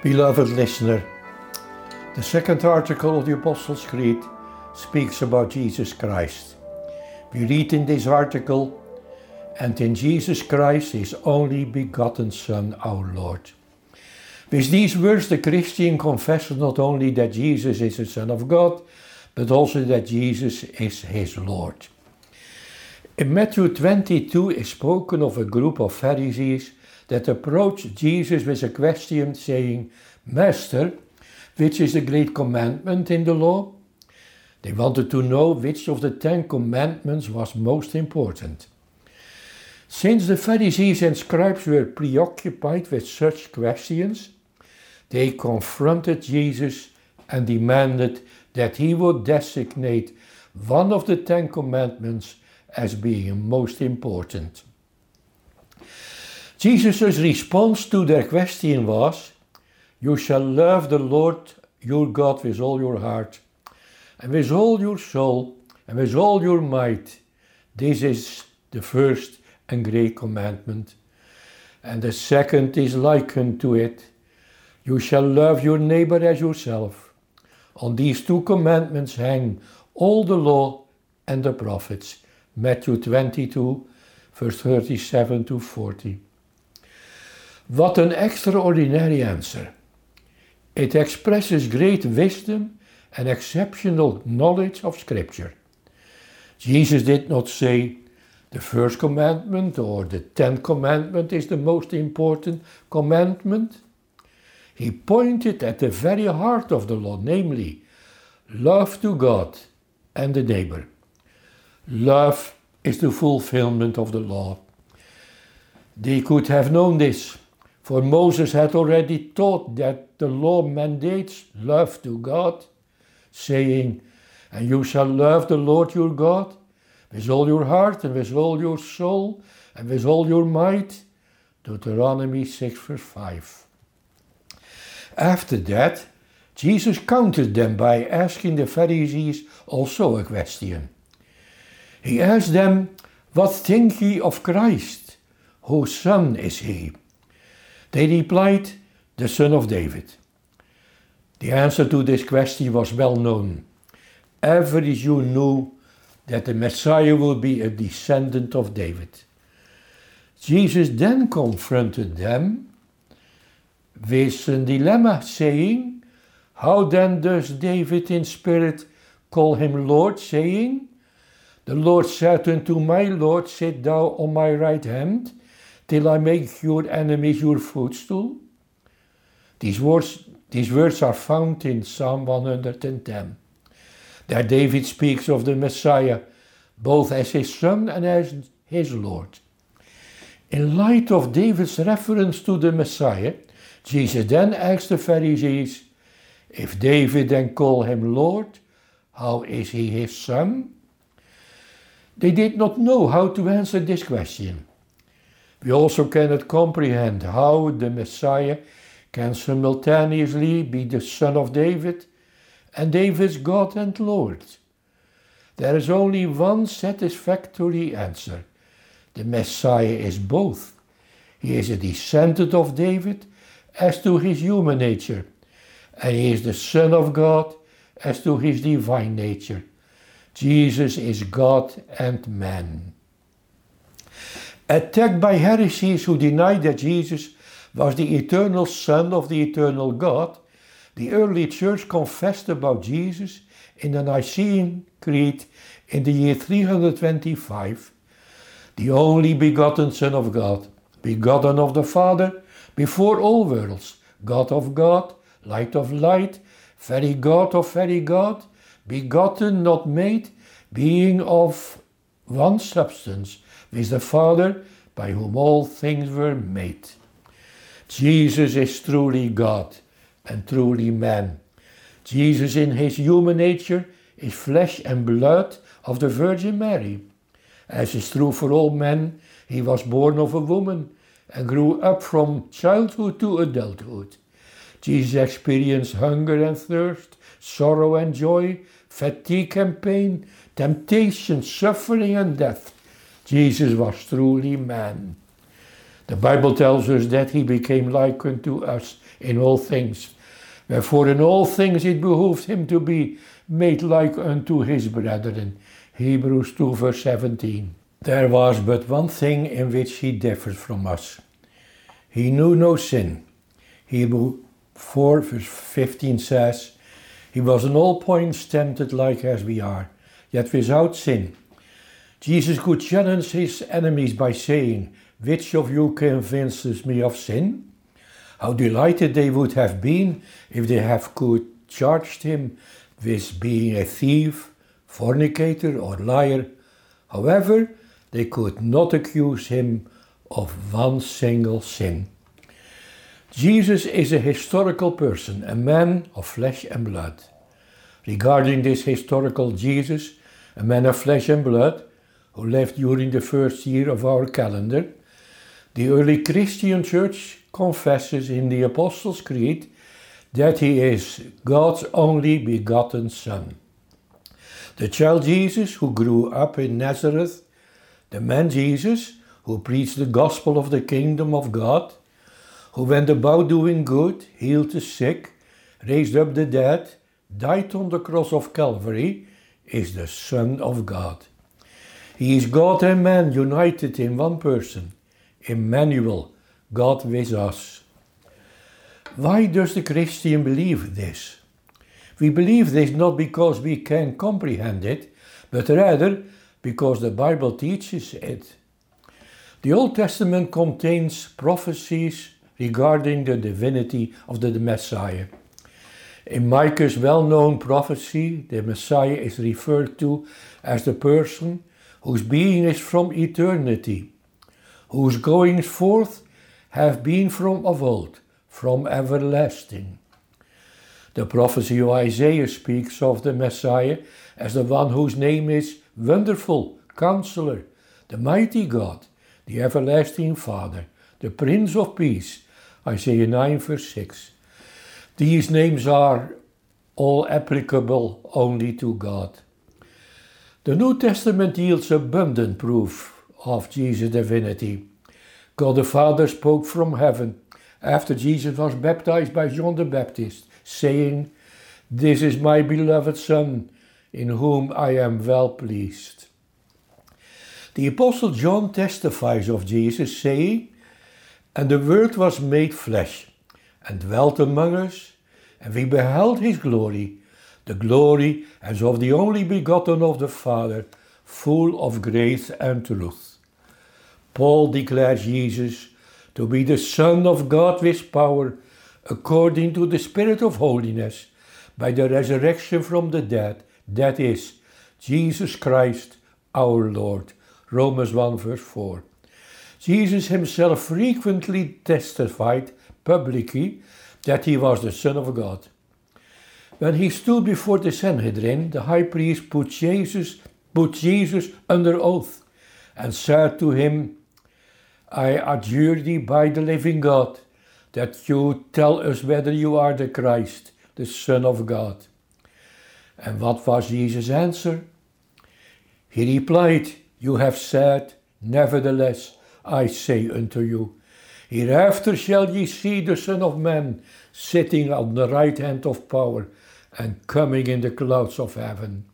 Beloved listener, the second article of the Apostles' Creed speaks about Jesus Christ. We read in this article, and in Jesus Christ, his only begotten Son, our Lord. With these words, the Christian confesses not only that Jesus is the Son of God, but also that Jesus is his Lord. In Matthew 22 is spoken of a group of Pharisees that approached Jesus with a question saying, Master, which is the great commandment in the law? They wanted to know which of the Ten Commandments was most important. Since the Pharisees and scribes were preoccupied with such questions, they confronted Jesus and demanded that he would designate one of the Ten Commandments as being most important. Jesus' response to their question was, You shall love the Lord your God with all your heart, and with all your soul, and with all your might. This is the first and great commandment. And the second is likened to it you shall love your neighbor as yourself. On these two commandments hang all the law and the prophets. Matthew 22, verse 37 to 40. What an extraordinary answer! It expresses great wisdom and exceptional knowledge of Scripture. Jesus did not say, the first commandment or the tenth commandment is the most important commandment. He pointed at the very heart of the law, namely, love to God and the neighbor. Love is the fulfillment of the law. They could have known this, for Moses had already taught that the law mandates love to God, saying, And you shall love the Lord your God with all your heart and with all your soul and with all your might. Deuteronomy 6, verse 5. After that, Jesus countered them by asking the Pharisees also a question. He asked them, What think ye of Christ? Whose son is he? They replied, The son of David. The answer to this question was well known. Every Jew knew that the Messiah would be a descendant of David. Jesus then confronted them with a dilemma, saying, How then does David in spirit call him Lord, saying, The Lord said unto my Lord, Sit thou on my right hand, till I make your enemies your footstool? These words, these words are found in Psalm 110. There David speaks of the Messiah both as his son and as his Lord. In light of David's reference to the Messiah, Jesus then asked the Pharisees, If David then call him Lord, how is he his son? They did not know how to answer this question. We also cannot comprehend how the Messiah can simultaneously be the son of David and David's God and Lord. There is only one satisfactory answer. The Messiah is both. He is a descendant of David as to his human nature, and he is the Son of God as to his divine nature. Jesus is God and man. Attacked by heresies who denied that Jesus was the eternal Son of the eternal God, the early church confessed about Jesus in the Nicene Creed in the year 325 the only begotten Son of God, begotten of the Father before all worlds, God of God, light of light, very God of very God, begotten, not made, being of one substance with the Father, by whom all things were made. Jesus is truly God and truly man. Jesus, in his human nature, is flesh and blood of the Virgin Mary. As is true for all men, he was born of a woman and grew up from childhood to adulthood. Jesus experienced hunger and thirst, sorrow and joy, fatigue and pain, temptation, suffering and death. Jesus was truly man. The Bible tells us that he became like unto us in all things. Wherefore in all things it behooved him to be made like unto his brethren. Hebrews 2 verse 17. There was but one thing in which he differed from us. He knew no sin. Hebrew 4 verse 15 says, He was in all points tempted like as we are, yet without sin. Jesus could challenge his enemies by saying, Which of you convinces me of sin? How delighted they would have been if they have could charged him with being a thief, fornicator, or liar. However, they could not accuse him of one single sin. Jesus is a historical person, a man of flesh and blood. Regarding this historical Jesus, a man of flesh and blood, who lived during the first year of our calendar, the early Christian church confesses in the Apostles' Creed that he is God's only begotten Son. The child Jesus who grew up in Nazareth, the man Jesus who preached the gospel of the kingdom of God, who went about doing good, healed the sick, raised up the dead, died on the cross of Calvary, is the Son of God. He is God and man united in one person, Emmanuel, God with us. Why does the Christian believe this? We believe this not because we can comprehend it, but rather because the Bible teaches it. The Old Testament contains prophecies regarding the divinity of the Messiah. In Micah's well known prophecy, the Messiah is referred to as the person whose being is from eternity, whose goings forth have been from of old, from everlasting. The prophecy of Isaiah speaks of the Messiah as the one whose name is Wonderful, Counselor, the Mighty God, the Everlasting Father, the Prince of Peace, Isaiah 9, verse 6. These names are all applicable only to God. The New Testament yields abundant proof of Jesus' divinity. God the Father spoke from heaven after Jesus was baptized by John the Baptist, saying, This is my beloved Son, in whom I am well pleased. The Apostle John testifies of Jesus, saying, And the Word was made flesh, and dwelt among us, and we beheld his glory, the glory as of the only begotten of the Father, full of grace and truth. Paul declares Jesus to be the Son of God with power, according to the Spirit of holiness, by the resurrection from the dead, that is, Jesus Christ our Lord. Romans 1 verse 4. Jesus himself frequently testified publicly that he was the Son of God. When he stood before the Sanhedrin, the high priest put Jesus, put Jesus under oath and said to him, I adjure thee by the living God that you tell us whether you are the Christ, the Son of God. And what was Jesus' answer? He replied, You have said, Nevertheless, I say unto you, Hereafter shall ye see the Son of Man sitting on the right hand of power and coming in the clouds of heaven.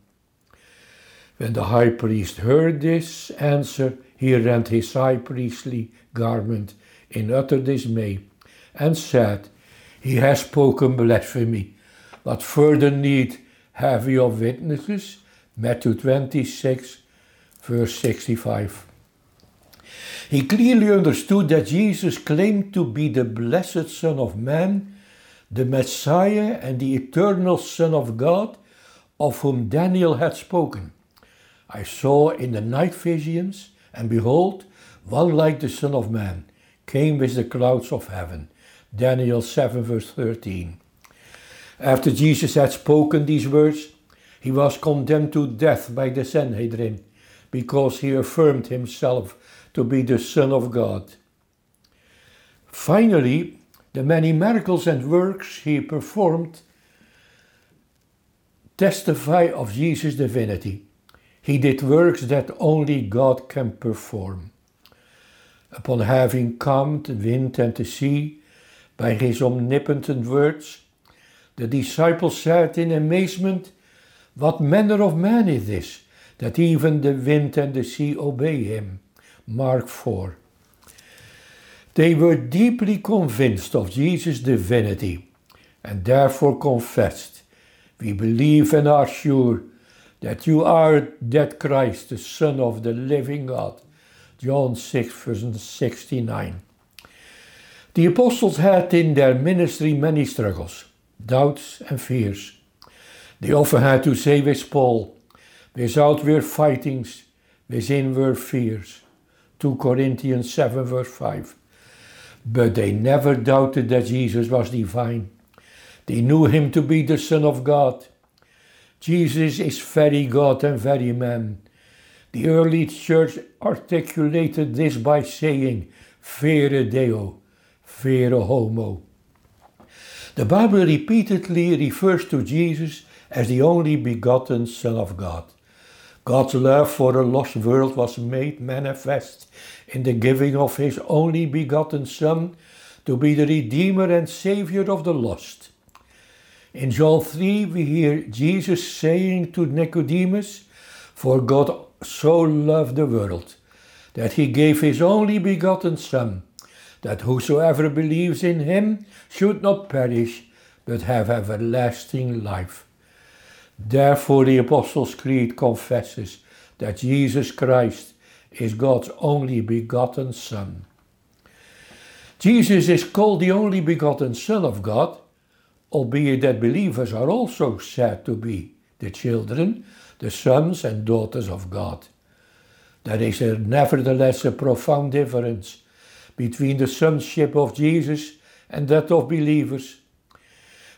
When the high priest heard this answer, he rent his high priestly garment in utter dismay and said, He has spoken blasphemy. What further need have we of witnesses? Matthew 26, verse 65. He clearly understood that Jesus claimed to be the blessed Son of Man, the Messiah, and the eternal Son of God, of whom Daniel had spoken. I saw in the night visions, and behold, one like the Son of Man came with the clouds of heaven. Daniel 7, verse 13. After Jesus had spoken these words, he was condemned to death by the Sanhedrin because he affirmed himself to be the Son of God. Finally, the many miracles and works he performed testify of Jesus' divinity. He did works that only God can perform. Upon having calmed the wind and the sea, by his omnipotent words. The disciples said in amazement, What manner of man is this, that even the wind and the sea obey him? Mark 4. They were deeply convinced of Jesus' divinity and therefore confessed, We believe and are sure that you are that Christ, the Son of the living God. John 6, verse 69. The apostles had in their ministry many struggles, doubts, and fears. They often had to say with Paul, Without were fightings, within were fears. 2 Corinthians 7, verse 5. But they never doubted that Jesus was divine. They knew him to be the Son of God. Jesus is very God and very man. The early church articulated this by saying, Vere Deo, vere homo. The Bible repeatedly refers to Jesus as the only begotten Son of God. God's love for a lost world was made manifest in the giving of his only begotten Son to be the Redeemer and Savior of the lost. In John 3, we hear Jesus saying to Nicodemus, For God so loved the world, that he gave his only begotten Son, that whosoever believes in him should not perish, but have everlasting life. Therefore, the Apostles' Creed confesses that Jesus Christ is God's only begotten Son. Jesus is called the only begotten Son of God, albeit that believers are also said to be the children, the sons and daughters of God. There is a, nevertheless a profound difference between the sonship of Jesus and that of believers.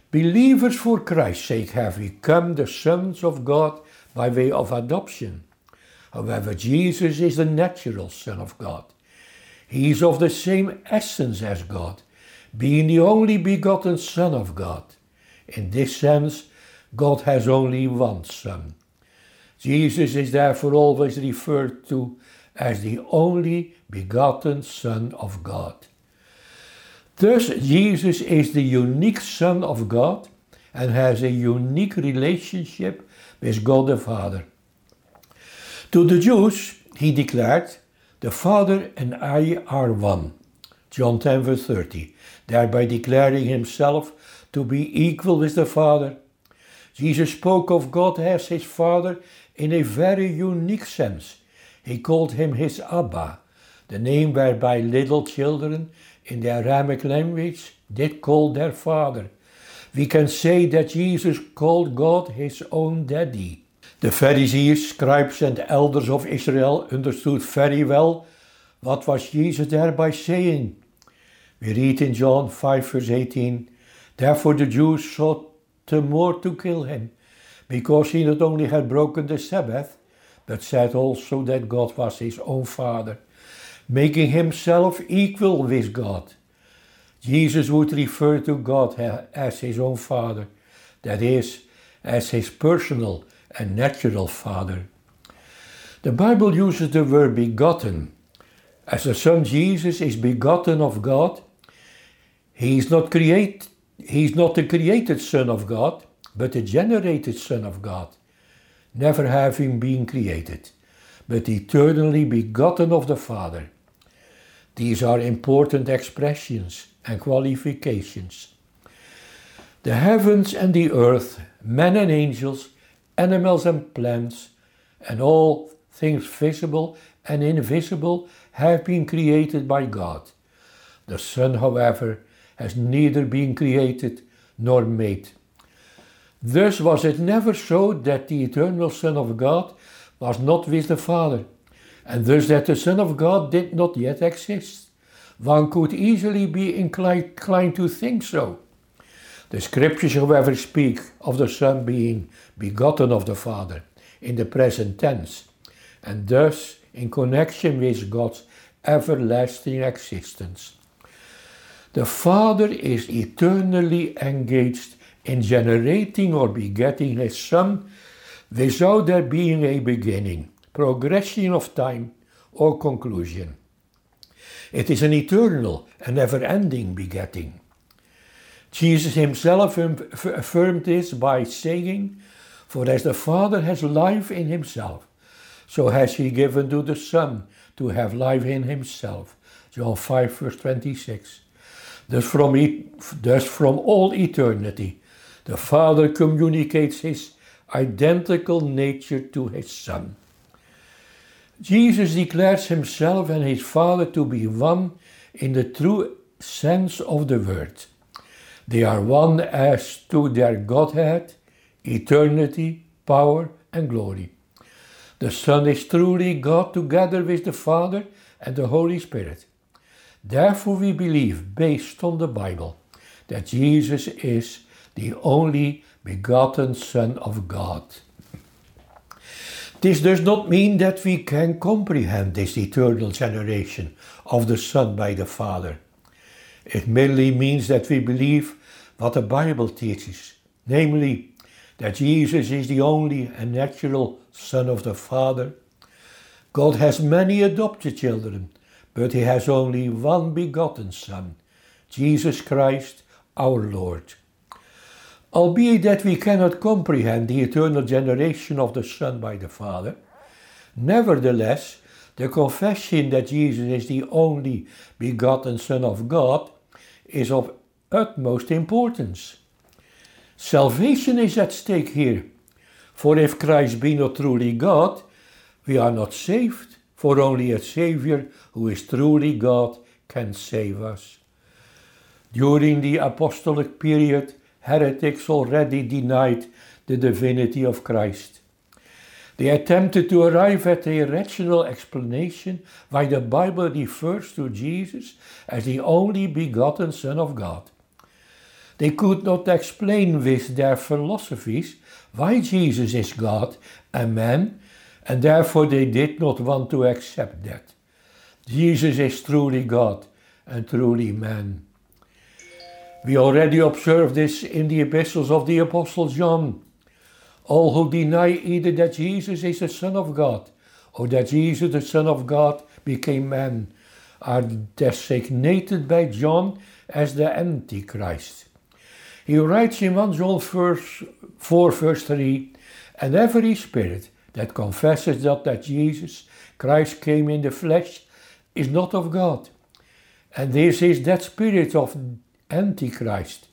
Believers for Christ's sake have become the sons of God by way of adoption. However, Jesus is the natural Son of God. He is of the same essence as God, being the only begotten Son of God. In this sense, God has only one Son. Jesus is therefore always referred to as the only begotten Son of God. Thus, Jesus is the unique Son of God and has a unique relationship with God the Father. To the Jews, he declared, The Father and I are one. John 10, verse 30, thereby declaring himself to be equal with the Father. Jesus spoke of God as his Father in a very unique sense. He called him his Abba, the name whereby little children in the Aramaic language did call their father. We can say that Jesus called God his own daddy. The Pharisees, scribes, and elders of Israel understood very well what was Jesus thereby saying. We read in John 5 verse 18, Therefore the Jews sought the more to kill him, because he not only had broken the Sabbath, but said also that God was his own Father making himself equal with God. Jesus would refer to God as his own Father, that is, as his personal and natural Father. The Bible uses the word begotten. As the Son Jesus is begotten of God, he is not create, he is not the created Son of God, but the generated Son of God, never having been created, but eternally begotten of the Father. These are important expressions and qualifications. The heavens and the earth, men and angels, animals and plants, and all things visible and invisible have been created by God. The Son, however, has neither been created nor made. Thus was it never so that the eternal Son of God was not with the Father and thus that the Son of God did not yet exist. One could easily be inclined to think so. The scriptures, however, speak of the Son being begotten of the Father in the present tense, and thus in connection with God's everlasting existence. The Father is eternally engaged in generating or begetting His Son without there being a beginning progression of time, or conclusion. It is an eternal and never ending begetting. Jesus himself affirmed this by saying, For as the Father has life in himself, so has he given to the Son to have life in himself. John 5, verse 26. Thus from, thus from all eternity, the Father communicates his identical nature to his Son. Jesus declares himself and his Father to be one in the true sense of the word. They are one as to their Godhead, eternity, power, and glory. The Son is truly God together with the Father and the Holy Spirit. Therefore, we believe, based on the Bible, that Jesus is the only begotten Son of God. This does not mean that we can comprehend this eternal generation of the Son by the Father. It merely means that we believe what the Bible teaches, namely that Jesus is the only and natural Son of the Father. God has many adopted children, but he has only one begotten Son, Jesus Christ our Lord. Albeit that we cannot comprehend the eternal generation of the Son by the Father, nevertheless, the confession that Jesus is the only begotten Son of God is of utmost importance. Salvation is at stake here, for if Christ be not truly God, we are not saved, for only a Saviour who is truly God can save us. During the apostolic period, heretics already denied the divinity of Christ. They attempted to arrive at a rational explanation why the Bible refers to Jesus as the only begotten Son of God. They could not explain with their philosophies why Jesus is God and man, and therefore they did not want to accept that. Jesus is truly God and truly man. We already observe this in the epistles of the Apostle John. All who deny either that Jesus is the Son of God or that Jesus, the Son of God, became man are designated by John as the Antichrist. He writes in 1 John 4, verse 3 And every spirit that confesses that, that Jesus Christ came in the flesh is not of God. And this is that spirit of Antichrist,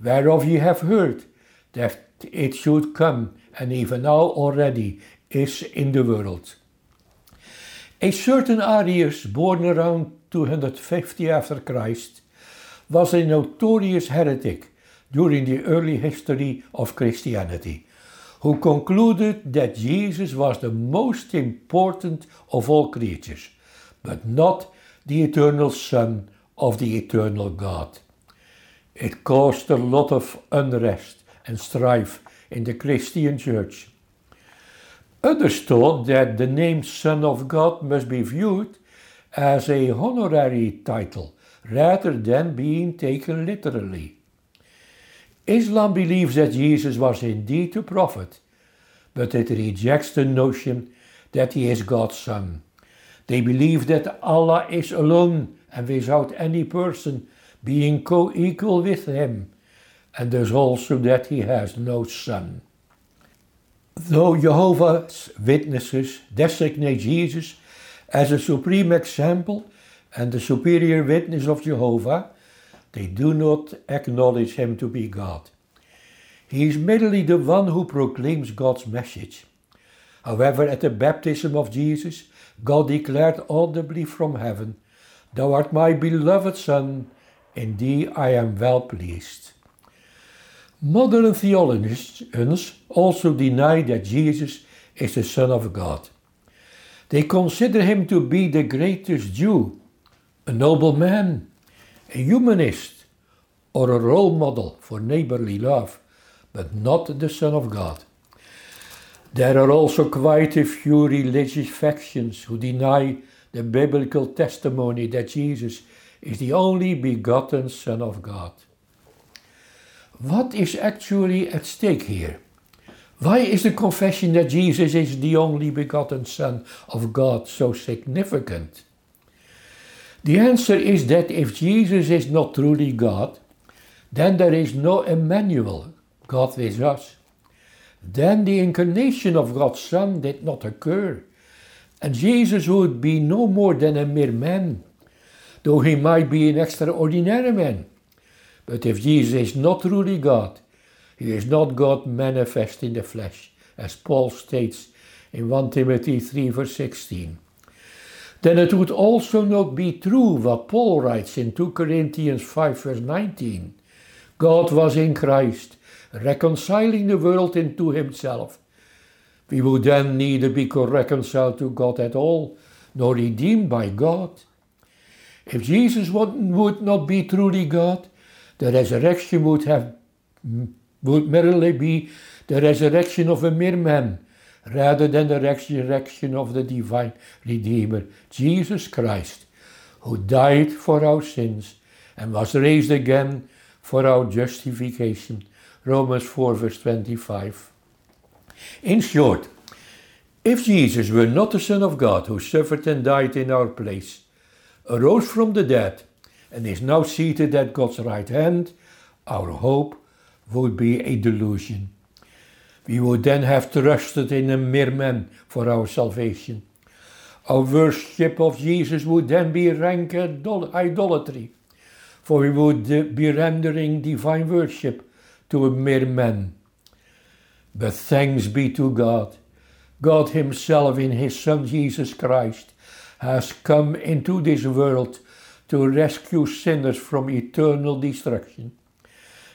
whereof ye have heard that it should come, and even now already is in the world. A certain Arius, born around 250 after Christ, was a notorious heretic during the early history of Christianity, who concluded that Jesus was the most important of all creatures, but not the eternal Son of the eternal God. It caused a lot of unrest and strife in the Christian church. Others thought that the name Son of God must be viewed as a honorary title rather than being taken literally. Islam believes that Jesus was indeed a prophet, but it rejects the notion that he is God's son. They believe that Allah is alone and without any person being co equal with him, and thus also that he has no son. Though Jehovah's Witnesses designate Jesus as a supreme example and the superior witness of Jehovah, they do not acknowledge him to be God. He is merely the one who proclaims God's message. However, at the baptism of Jesus, God declared audibly from heaven, Thou art my beloved Son, in thee I am well pleased. Modern theologians also deny that Jesus is the Son of God. They consider him to be the greatest Jew, a noble man, a humanist, or a role model for neighborly love, but not the Son of God. There are also quite a few religious factions who deny the biblical testimony that Jesus is the only begotten Son of God. What is actually at stake here? Why is the confession that Jesus is the only begotten Son of God so significant? The answer is that if Jesus is not truly God, then there is no Emmanuel, God with us. Then the incarnation of God's Son did not occur, and Jesus would be no more than a mere man, though he might be an extraordinary man. But if Jesus is not truly God, he is not God manifest in the flesh, as Paul states in 1 Timothy 3 verse 16. Then it would also not be true what Paul writes in 2 Corinthians 5 verse 19. God was in Christ, reconciling the world into himself. We would then neither be reconciled to God at all, nor redeemed by God. If Jesus would not be truly God, the resurrection would have would merely be the resurrection of a mere man, rather than the resurrection of the divine Redeemer, Jesus Christ, who died for our sins and was raised again for our justification. Romans 4, verse 25. In short, if Jesus were not the Son of God who suffered and died in our place, arose from the dead, and is now seated at God's right hand, our hope would be a delusion. We would then have trusted in a mere man for our salvation. Our worship of Jesus would then be rank idolatry for we would be rendering divine worship to a mere man. But thanks be to God. God Himself, in His Son Jesus Christ, has come into this world to rescue sinners from eternal destruction.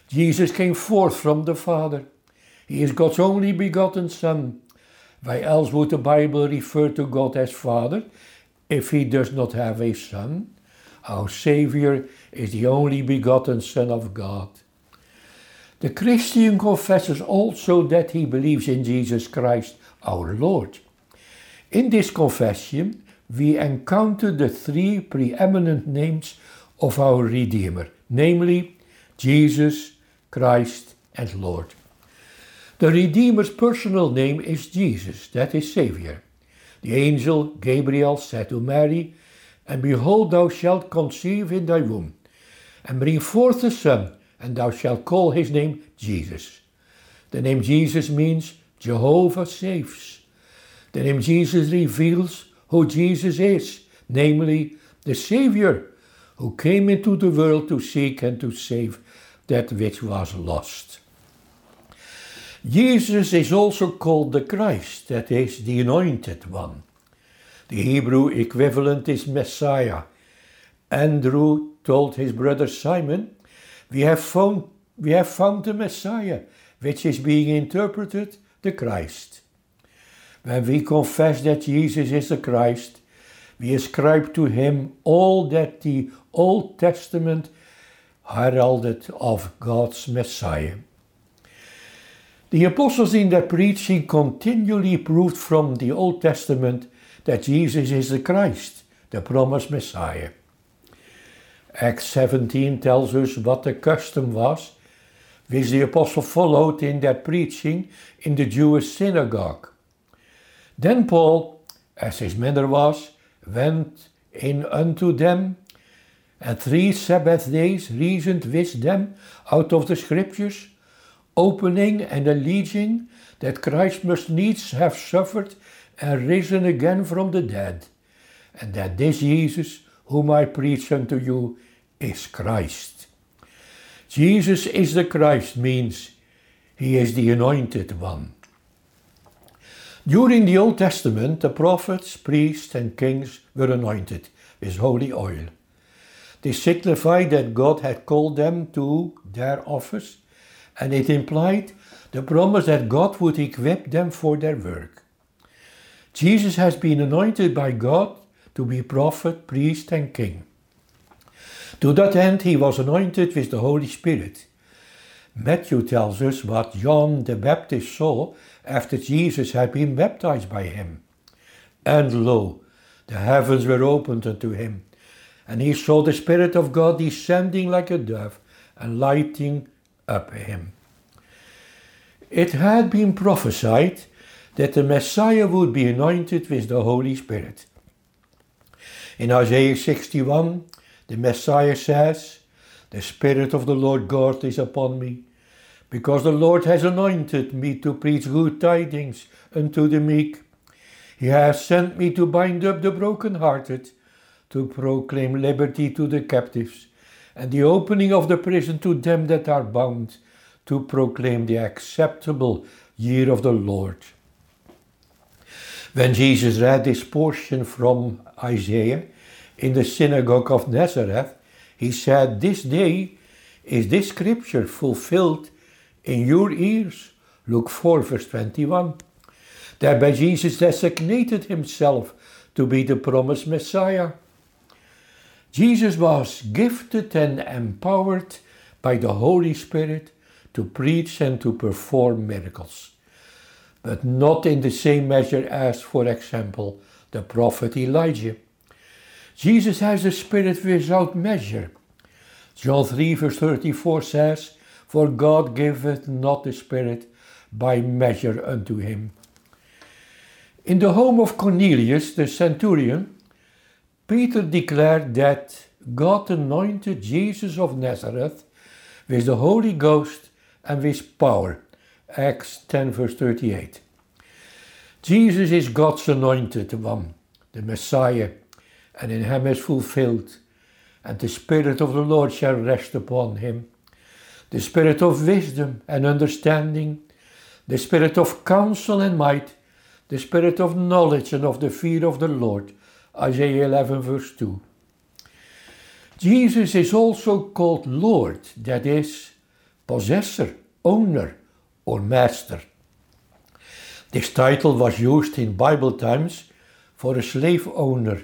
Jesus came forth from the Father. He is God's only begotten Son. Why else would the Bible refer to God as Father if He does not have a Son? Our Savior is the only begotten Son of God. The Christian confesses also that he believes in Jesus Christ, our Lord. In this confession, we encounter the three preeminent names of our Redeemer, namely Jesus, Christ, and Lord. The Redeemer's personal name is Jesus, that is Savior. The angel Gabriel said to Mary, and behold, thou shalt conceive in thy womb, and bring forth a son, and thou shalt call his name Jesus. The name Jesus means Jehovah saves. The name Jesus reveals who Jesus is, namely the Savior, who came into the world to seek and to save that which was lost. Jesus is also called the Christ, that is, the Anointed One. The Hebrew equivalent is Messiah. Andrew told his brother Simon, we have found, we have found the Messiah, which is being interpreted the Christ. When we confess that Jesus is the Christ, we ascribe to him all that the Old Testament heralded of God's Messiah. The apostles in their preaching continually proved from the Old Testament that Jesus is the Christ, the promised Messiah. Acts 17 tells us what the custom was, which the apostle followed in their preaching in the Jewish synagogue. Then Paul, as his manner was, went in unto them, and three Sabbath days reasoned with them out of the Scriptures, opening and alleging that Christ must needs have suffered and risen again from the dead, and that this Jesus, whom I preach unto you, is Christ. Jesus is the Christ means he is the anointed one. During the Old Testament, the prophets, priests, and kings were anointed with holy oil. They signified that God had called them to their office, and it implied the promise that God would equip them for their work. Jesus has been anointed by God to be prophet, priest, and king. To that end, he was anointed with the Holy Spirit. Matthew tells us what John the Baptist saw after Jesus had been baptized by him. And lo, the heavens were opened unto him, and he saw the Spirit of God descending like a dove and lighting up him. It had been prophesied that the Messiah would be anointed with the Holy Spirit. In Isaiah 61, the Messiah says, The Spirit of the Lord God is upon me, because the Lord has anointed me to preach good tidings unto the meek. He has sent me to bind up the brokenhearted, to proclaim liberty to the captives, and the opening of the prison to them that are bound, to proclaim the acceptable year of the Lord. When Jesus read this portion from Isaiah in the synagogue of Nazareth, he said, This day is this scripture fulfilled in your ears. Luke 4, verse 21. Thereby Jesus designated himself to be the promised Messiah. Jesus was gifted and empowered by the Holy Spirit to preach and to perform miracles, but not in the same measure as, for example, the prophet Elijah. Jesus has the Spirit without measure. John 3, verse 34 says, For God giveth not the Spirit by measure unto him. In the home of Cornelius, the centurion, Peter declared that God anointed Jesus of Nazareth with the Holy Ghost and with power. Acts 10, verse 38. Jesus is God's anointed one, the Messiah, and in him is fulfilled, and the Spirit of the Lord shall rest upon him. The Spirit of wisdom and understanding, the Spirit of counsel and might, the Spirit of knowledge and of the fear of the Lord. Isaiah 11, verse 2. Jesus is also called Lord, that is, possessor, owner, or master. This title was used in Bible times for a slave owner.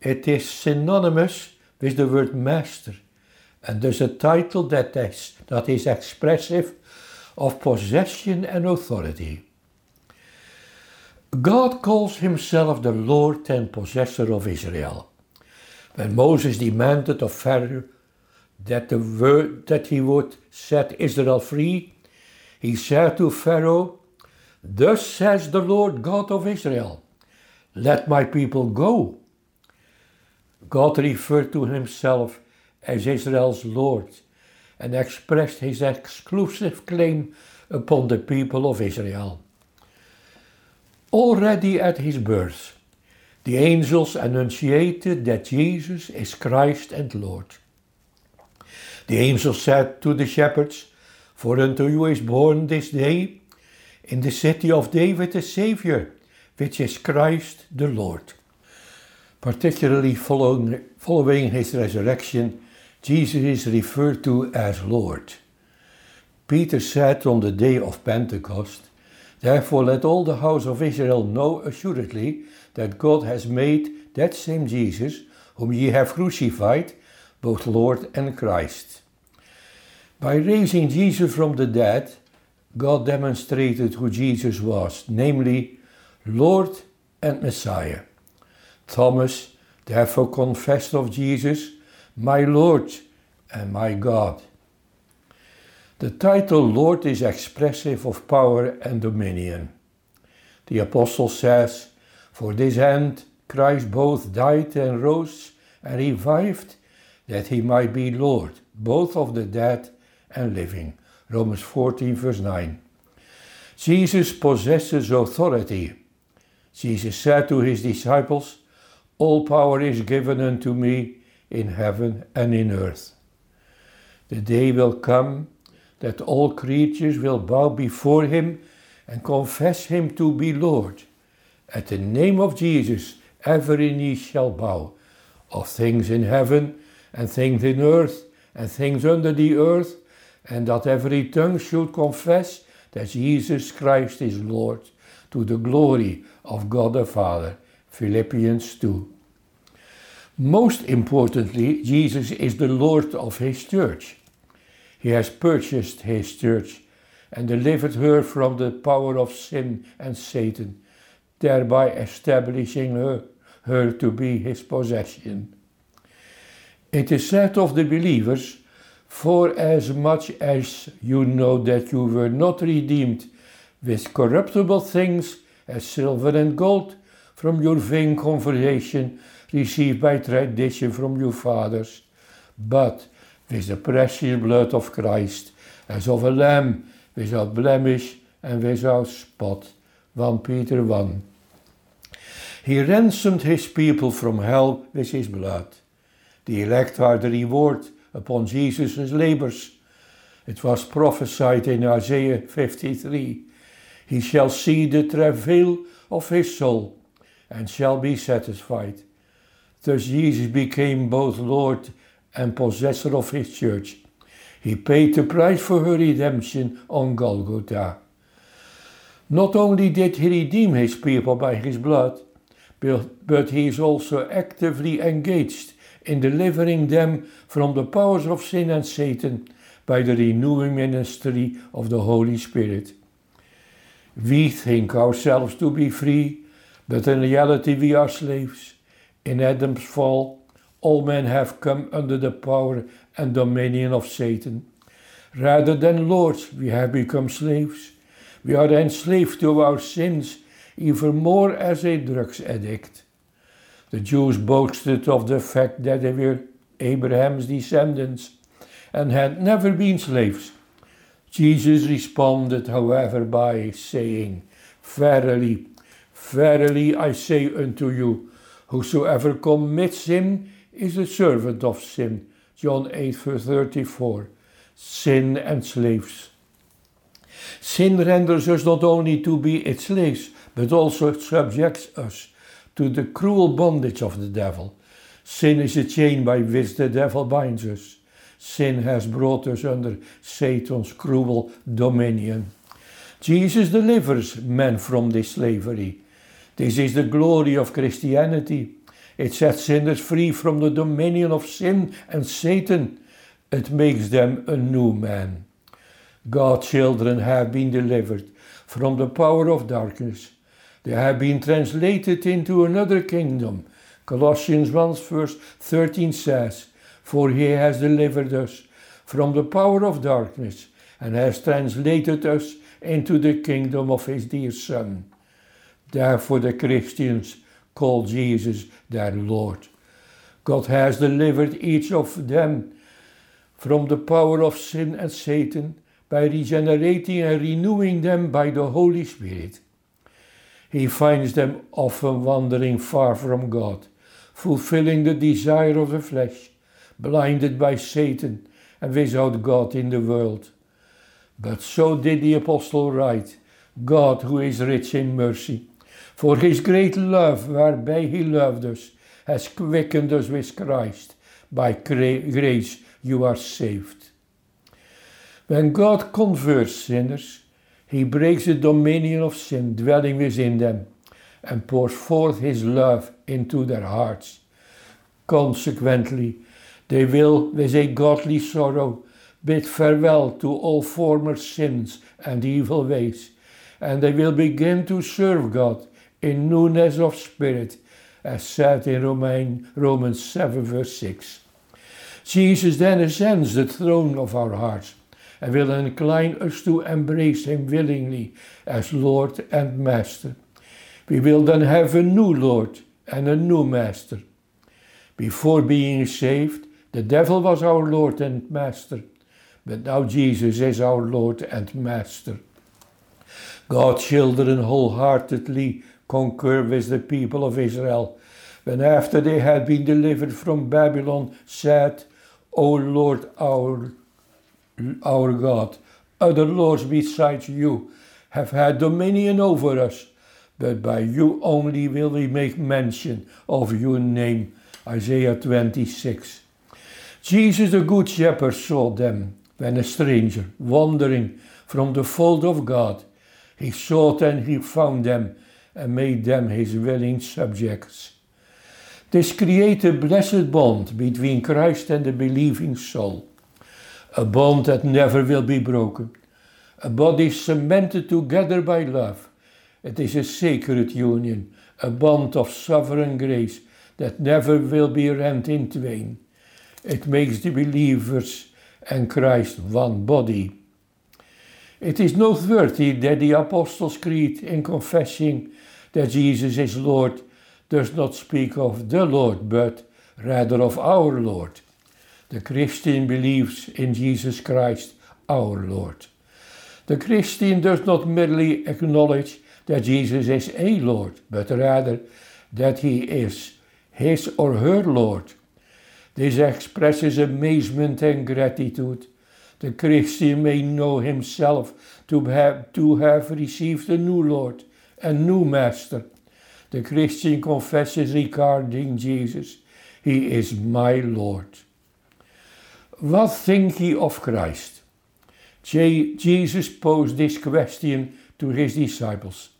It is synonymous with the word master, and thus a title that is, that is expressive of possession and authority. God calls himself the Lord and possessor of Israel. When Moses demanded of Pharaoh that, the word, that he would set Israel free, he said to Pharaoh, Thus says the Lord God of Israel, Let my people go. God referred to himself as Israel's Lord and expressed his exclusive claim upon the people of Israel. Already at his birth, the angels annunciated that Jesus is Christ and Lord. The angel said to the shepherds, For unto you is born this day in the city of David a Saviour, which is Christ the Lord. Particularly following, following his resurrection, Jesus is referred to as Lord. Peter said on the day of Pentecost, Therefore let all the house of Israel know assuredly that God has made that same Jesus, whom ye have crucified, both Lord and Christ. By raising Jesus from the dead, God demonstrated who Jesus was, namely Lord and Messiah. Thomas therefore confessed of Jesus, My Lord and my God. The title Lord is expressive of power and dominion. The Apostle says, For this end Christ both died and rose and revived, that he might be Lord, both of the dead and living. Romans 14, verse 9. Jesus possesses authority. Jesus said to his disciples, All power is given unto me in heaven and in earth. The day will come that all creatures will bow before him and confess him to be Lord. At the name of Jesus, every knee shall bow, of things in heaven and things in earth and things under the earth, and that every tongue should confess that Jesus Christ is Lord, to the glory of God the Father. Philippians 2. Most importantly, Jesus is the Lord of his church. He has purchased his church and delivered her from the power of sin and Satan, thereby establishing her, her to be his possession. It is said of the believers, For as much as you know that you were not redeemed with corruptible things as silver and gold from your vain conversation received by tradition from your fathers, but with the precious blood of Christ, as of a lamb without blemish and without spot. 1 Peter 1. He ransomed his people from hell with his blood. The elect are the reward upon Jesus' labors. It was prophesied in Isaiah 53 He shall see the travail of his soul and shall be satisfied. Thus Jesus became both Lord and possessor of his church. He paid the price for her redemption on Golgotha. Not only did he redeem his people by his blood, but he is also actively engaged in delivering them from the powers of sin and Satan by the renewing ministry of the Holy Spirit. We think ourselves to be free, but in reality we are slaves. In Adam's fall, all men have come under the power and dominion of Satan. Rather than lords, we have become slaves. We are enslaved to our sins even more as a drugs addict. The Jews boasted of the fact that they were Abraham's descendants and had never been slaves. Jesus responded, however, by saying, Verily, verily I say unto you, whosoever commits sin is a servant of sin. John 8, verse 34. Sin and slaves. Sin renders us not only to be its slaves, but also subjects us to the cruel bondage of the devil. Sin is a chain by which the devil binds us. Sin has brought us under Satan's cruel dominion. Jesus delivers men from this slavery. This is the glory of Christianity. It sets sinners free from the dominion of sin and Satan. It makes them a new man. God's children have been delivered from the power of darkness. They have been translated into another kingdom. Colossians 1 verse 13 says, For he has delivered us from the power of darkness and has translated us into the kingdom of his dear Son. Therefore the Christians call Jesus their Lord. God has delivered each of them from the power of sin and Satan by regenerating and renewing them by the Holy Spirit. He finds them often wandering far from God, fulfilling the desire of the flesh, blinded by Satan and without God in the world. But so did the apostle write God, who is rich in mercy, for his great love, whereby he loved us, has quickened us with Christ. By grace you are saved. When God converts sinners, he breaks the dominion of sin dwelling within them and pours forth his love into their hearts. Consequently, they will, with a godly sorrow, bid farewell to all former sins and evil ways, and they will begin to serve God in newness of spirit, as said in Roman, Romans 7, verse 6. Jesus then ascends the throne of our hearts and will incline us to embrace Him willingly as Lord and Master. We will then have a new Lord and a new Master. Before being saved, the devil was our Lord and Master, but now Jesus is our Lord and Master. God's children wholeheartedly concur with the people of Israel when after they had been delivered from Babylon said, O Lord our, our God, other lords besides you have had dominion over us, but by you only will we make mention of your name. Isaiah 26. Jesus the Good Shepherd saw them when a stranger, wandering from the fold of God, he sought and he found them and made them his willing subjects. This creates a blessed bond between Christ and the believing soul, a bond that never will be broken, a body cemented together by love. It is a sacred union, a bond of sovereign grace that never will be rent in twain. It makes the believers and Christ one body. It is noteworthy that the Apostles' Creed, in confessing that Jesus is Lord, does not speak of the Lord, but rather of our Lord. The Christian believes in Jesus Christ, our Lord. The Christian does not merely acknowledge that Jesus is a Lord, but rather that he is his or her Lord. This expresses amazement and gratitude. The Christian may know himself to have, to have received a new Lord, a new Master. The Christian confesses regarding Jesus, He is my Lord. What think ye of Christ? Jesus posed this question to his disciples.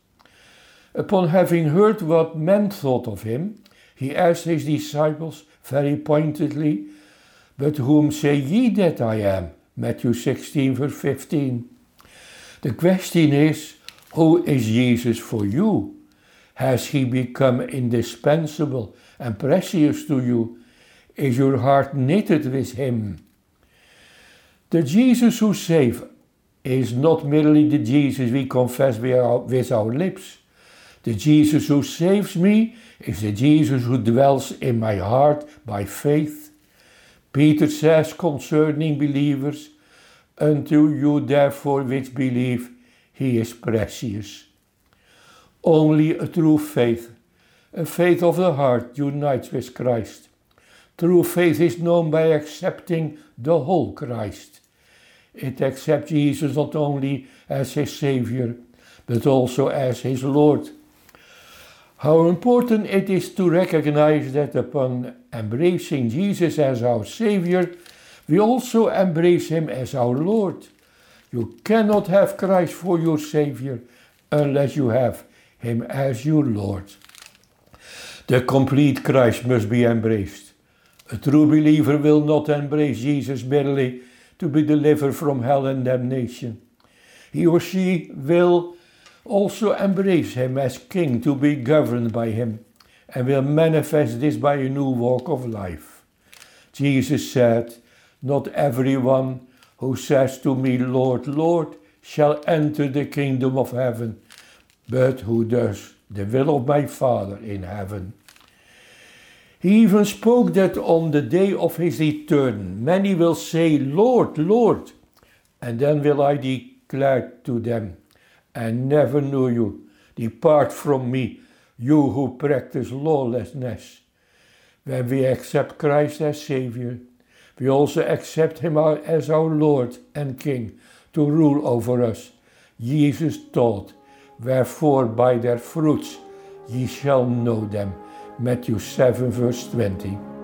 Upon having heard what men thought of him, he asked his disciples very pointedly, But whom say ye that I am? Matthew 16, verse 15. The question is, Who is Jesus for you? Has he become indispensable and precious to you? Is your heart knitted with him? The Jesus who saves is not merely the Jesus we confess with our, with our lips. The Jesus who saves me is the Jesus who dwells in my heart by faith. Peter says concerning believers, Unto you therefore which believe, he is precious. Only a true faith, a faith of the heart, unites with Christ. True faith is known by accepting the whole Christ. It accepts Jesus not only as his Savior, but also as his Lord. How important it is to recognize that upon embracing Jesus as our Savior, we also embrace Him as our Lord. You cannot have Christ for your Savior unless you have Him as your Lord. The complete Christ must be embraced. A true believer will not embrace Jesus merely to be delivered from hell and damnation. He or she will also embrace him as king to be governed by him and will manifest this by a new walk of life. Jesus said, Not everyone who says to me, Lord, Lord, shall enter the kingdom of heaven, but who does the will of my Father in heaven. He even spoke that on the day of his return, many will say, Lord, Lord, and then will I declare to them, I never knew you. Depart from me, you who practice lawlessness. When we accept Christ as Savior, we also accept Him as our Lord and King to rule over us. Jesus taught, Wherefore by their fruits ye shall know them. Matthew 7, verse 20.